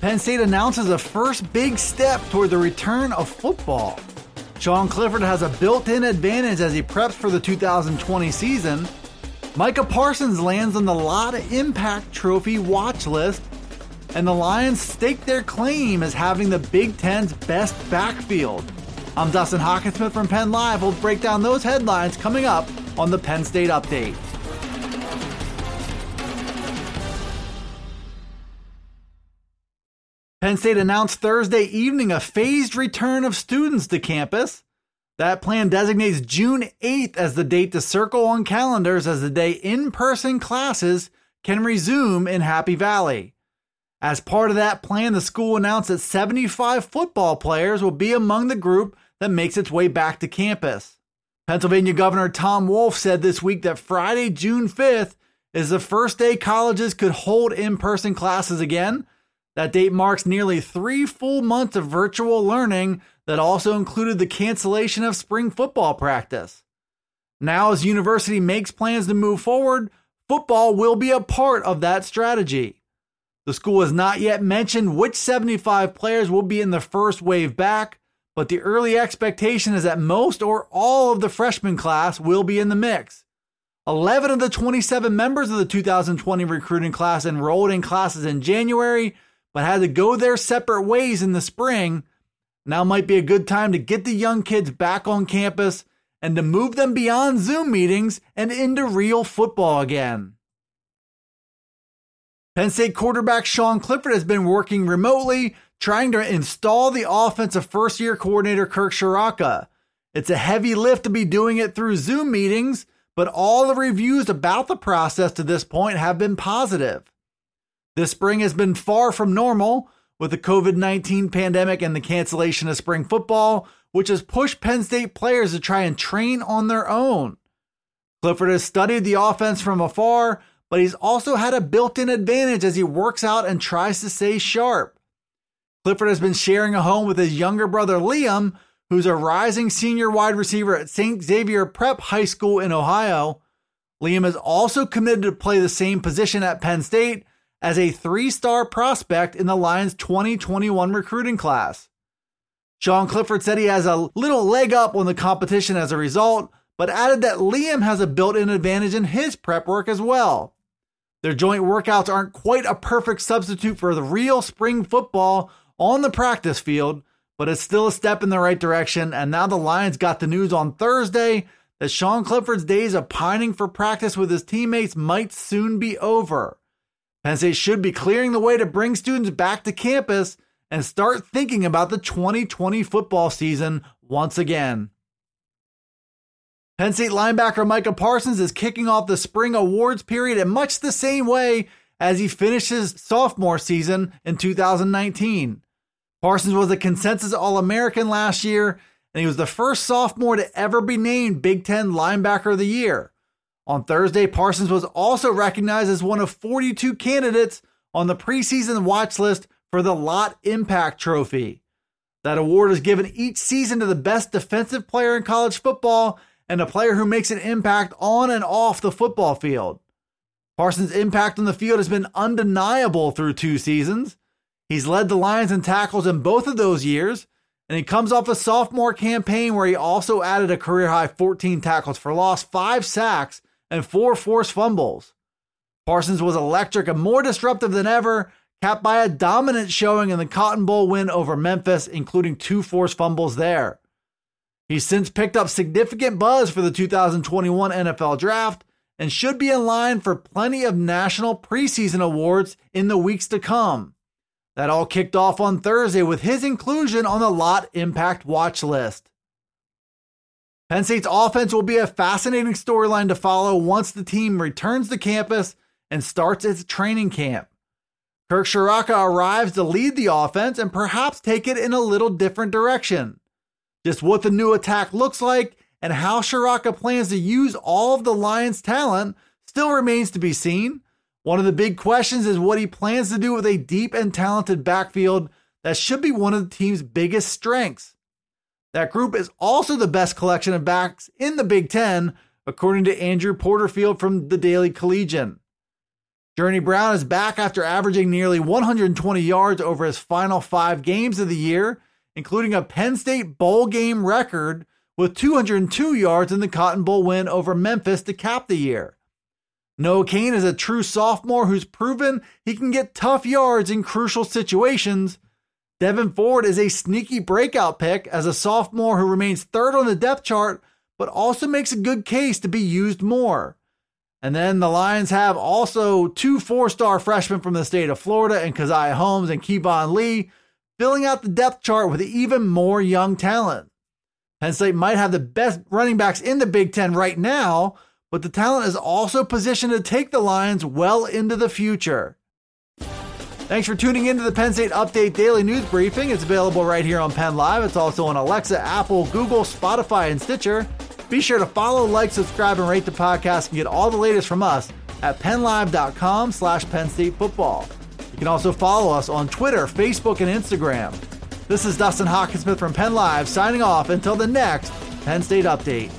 Penn State announces a first big step toward the return of football. Sean Clifford has a built in advantage as he preps for the 2020 season. Micah Parsons lands on the Lott Impact Trophy watch list, and the Lions stake their claim as having the Big Ten's best backfield. I'm Dustin Hockensmith from Penn Live. We'll break down those headlines coming up on the Penn State Update. Penn State announced Thursday evening a phased return of students to campus. That plan designates June 8th as the date to circle on calendars as the day in person classes can resume in Happy Valley. As part of that plan, the school announced that 75 football players will be among the group that makes its way back to campus. Pennsylvania Governor Tom Wolf said this week that Friday, June 5th, is the first day colleges could hold in person classes again that date marks nearly three full months of virtual learning that also included the cancellation of spring football practice. Now, as university makes plans to move forward, football will be a part of that strategy. The school has not yet mentioned which 75 players will be in the first wave back, but the early expectation is that most or all of the freshman class will be in the mix. 11 of the 27 members of the 2020 recruiting class enrolled in classes in January but had to go their separate ways in the spring, now might be a good time to get the young kids back on campus and to move them beyond Zoom meetings and into real football again. Penn State quarterback Sean Clifford has been working remotely, trying to install the offense of first year coordinator Kirk Ciarrocca. It's a heavy lift to be doing it through Zoom meetings, but all the reviews about the process to this point have been positive. This spring has been far from normal with the COVID 19 pandemic and the cancellation of spring football, which has pushed Penn State players to try and train on their own. Clifford has studied the offense from afar, but he's also had a built in advantage as he works out and tries to stay sharp. Clifford has been sharing a home with his younger brother Liam, who's a rising senior wide receiver at St. Xavier Prep High School in Ohio. Liam is also committed to play the same position at Penn State as a three star prospect in the Lions 2021 recruiting class. Sean Clifford said he has a little leg up on the competition as a result, but added that Liam has a built in advantage in his prep work as well. Their joint workouts aren't quite a perfect substitute for the real spring football on the practice field, but it's still a step in the right direction. And now the Lions got the news on Thursday that Sean Clifford's days of pining for practice with his teammates might soon be over. Penn State should be clearing the way to bring students back to campus and start thinking about the 2020 football season once again. Penn State linebacker Micah Parsons is kicking off the spring awards period in much the same way as he finishes sophomore season in 2019. Parsons was a consensus All American last year, and he was the first sophomore to ever be named Big Ten Linebacker of the Year. On Thursday, Parsons was also recognized as one of 42 candidates on the preseason watch list for the Lott Impact Trophy. That award is given each season to the best defensive player in college football and a player who makes an impact on and off the football field. Parsons' impact on the field has been undeniable through two seasons. He's led the Lions in tackles in both of those years, and he comes off a sophomore campaign where he also added a career high 14 tackles for loss, five sacks, and four forced fumbles. Parsons was electric and more disruptive than ever, capped by a dominant showing in the Cotton Bowl win over Memphis, including two forced fumbles there. He's since picked up significant buzz for the 2021 NFL Draft and should be in line for plenty of national preseason awards in the weeks to come. That all kicked off on Thursday with his inclusion on the Lott Impact watch list. Penn State's offense will be a fascinating storyline to follow once the team returns to campus and starts its training camp. Kirk Ciarrocca arrives to lead the offense and perhaps take it in a little different direction. Just what the new attack looks like and how Ciarrocca plans to use all of the Lions' talent still remains to be seen. One of the big questions is what he plans to do with a deep and talented backfield that should be one of the team's biggest strengths. That group is also the best collection of backs in the Big Ten, according to Andrew Porterfield from the Daily Collegian. Journey Brown is back after averaging nearly 120 yards over his final five games of the year, including a Penn State bowl game record with 202 yards in the Cotton Bowl win over Memphis to cap the year. Noah Cain is a true sophomore who's proven he can get tough yards in crucial situations. Devyn Ford is a sneaky breakout pick as a sophomore who remains third on the depth chart, but also makes a good case to be used more. And then the Lions have also two four star freshmen from the state of Florida and Caziah Holmes and Keyvone Lee, filling out the depth chart with even more young talent. Penn State might have the best running backs in the Big Ten right now, but the talent is also positioned to take the Lions well into the future. Thanks for tuning in to the Penn State Update Daily News Briefing. It's available right here on Penn Live. It's also on Alexa, Apple, Google, Spotify, and Stitcher. Be sure to follow, like, subscribe, and rate the podcast and get all the latest from us at pennlive.com slash Penn State Football. You can also follow us on Twitter, Facebook, and Instagram. This is Dustin Hockensmith from Penn Live signing off until the next Penn State Update.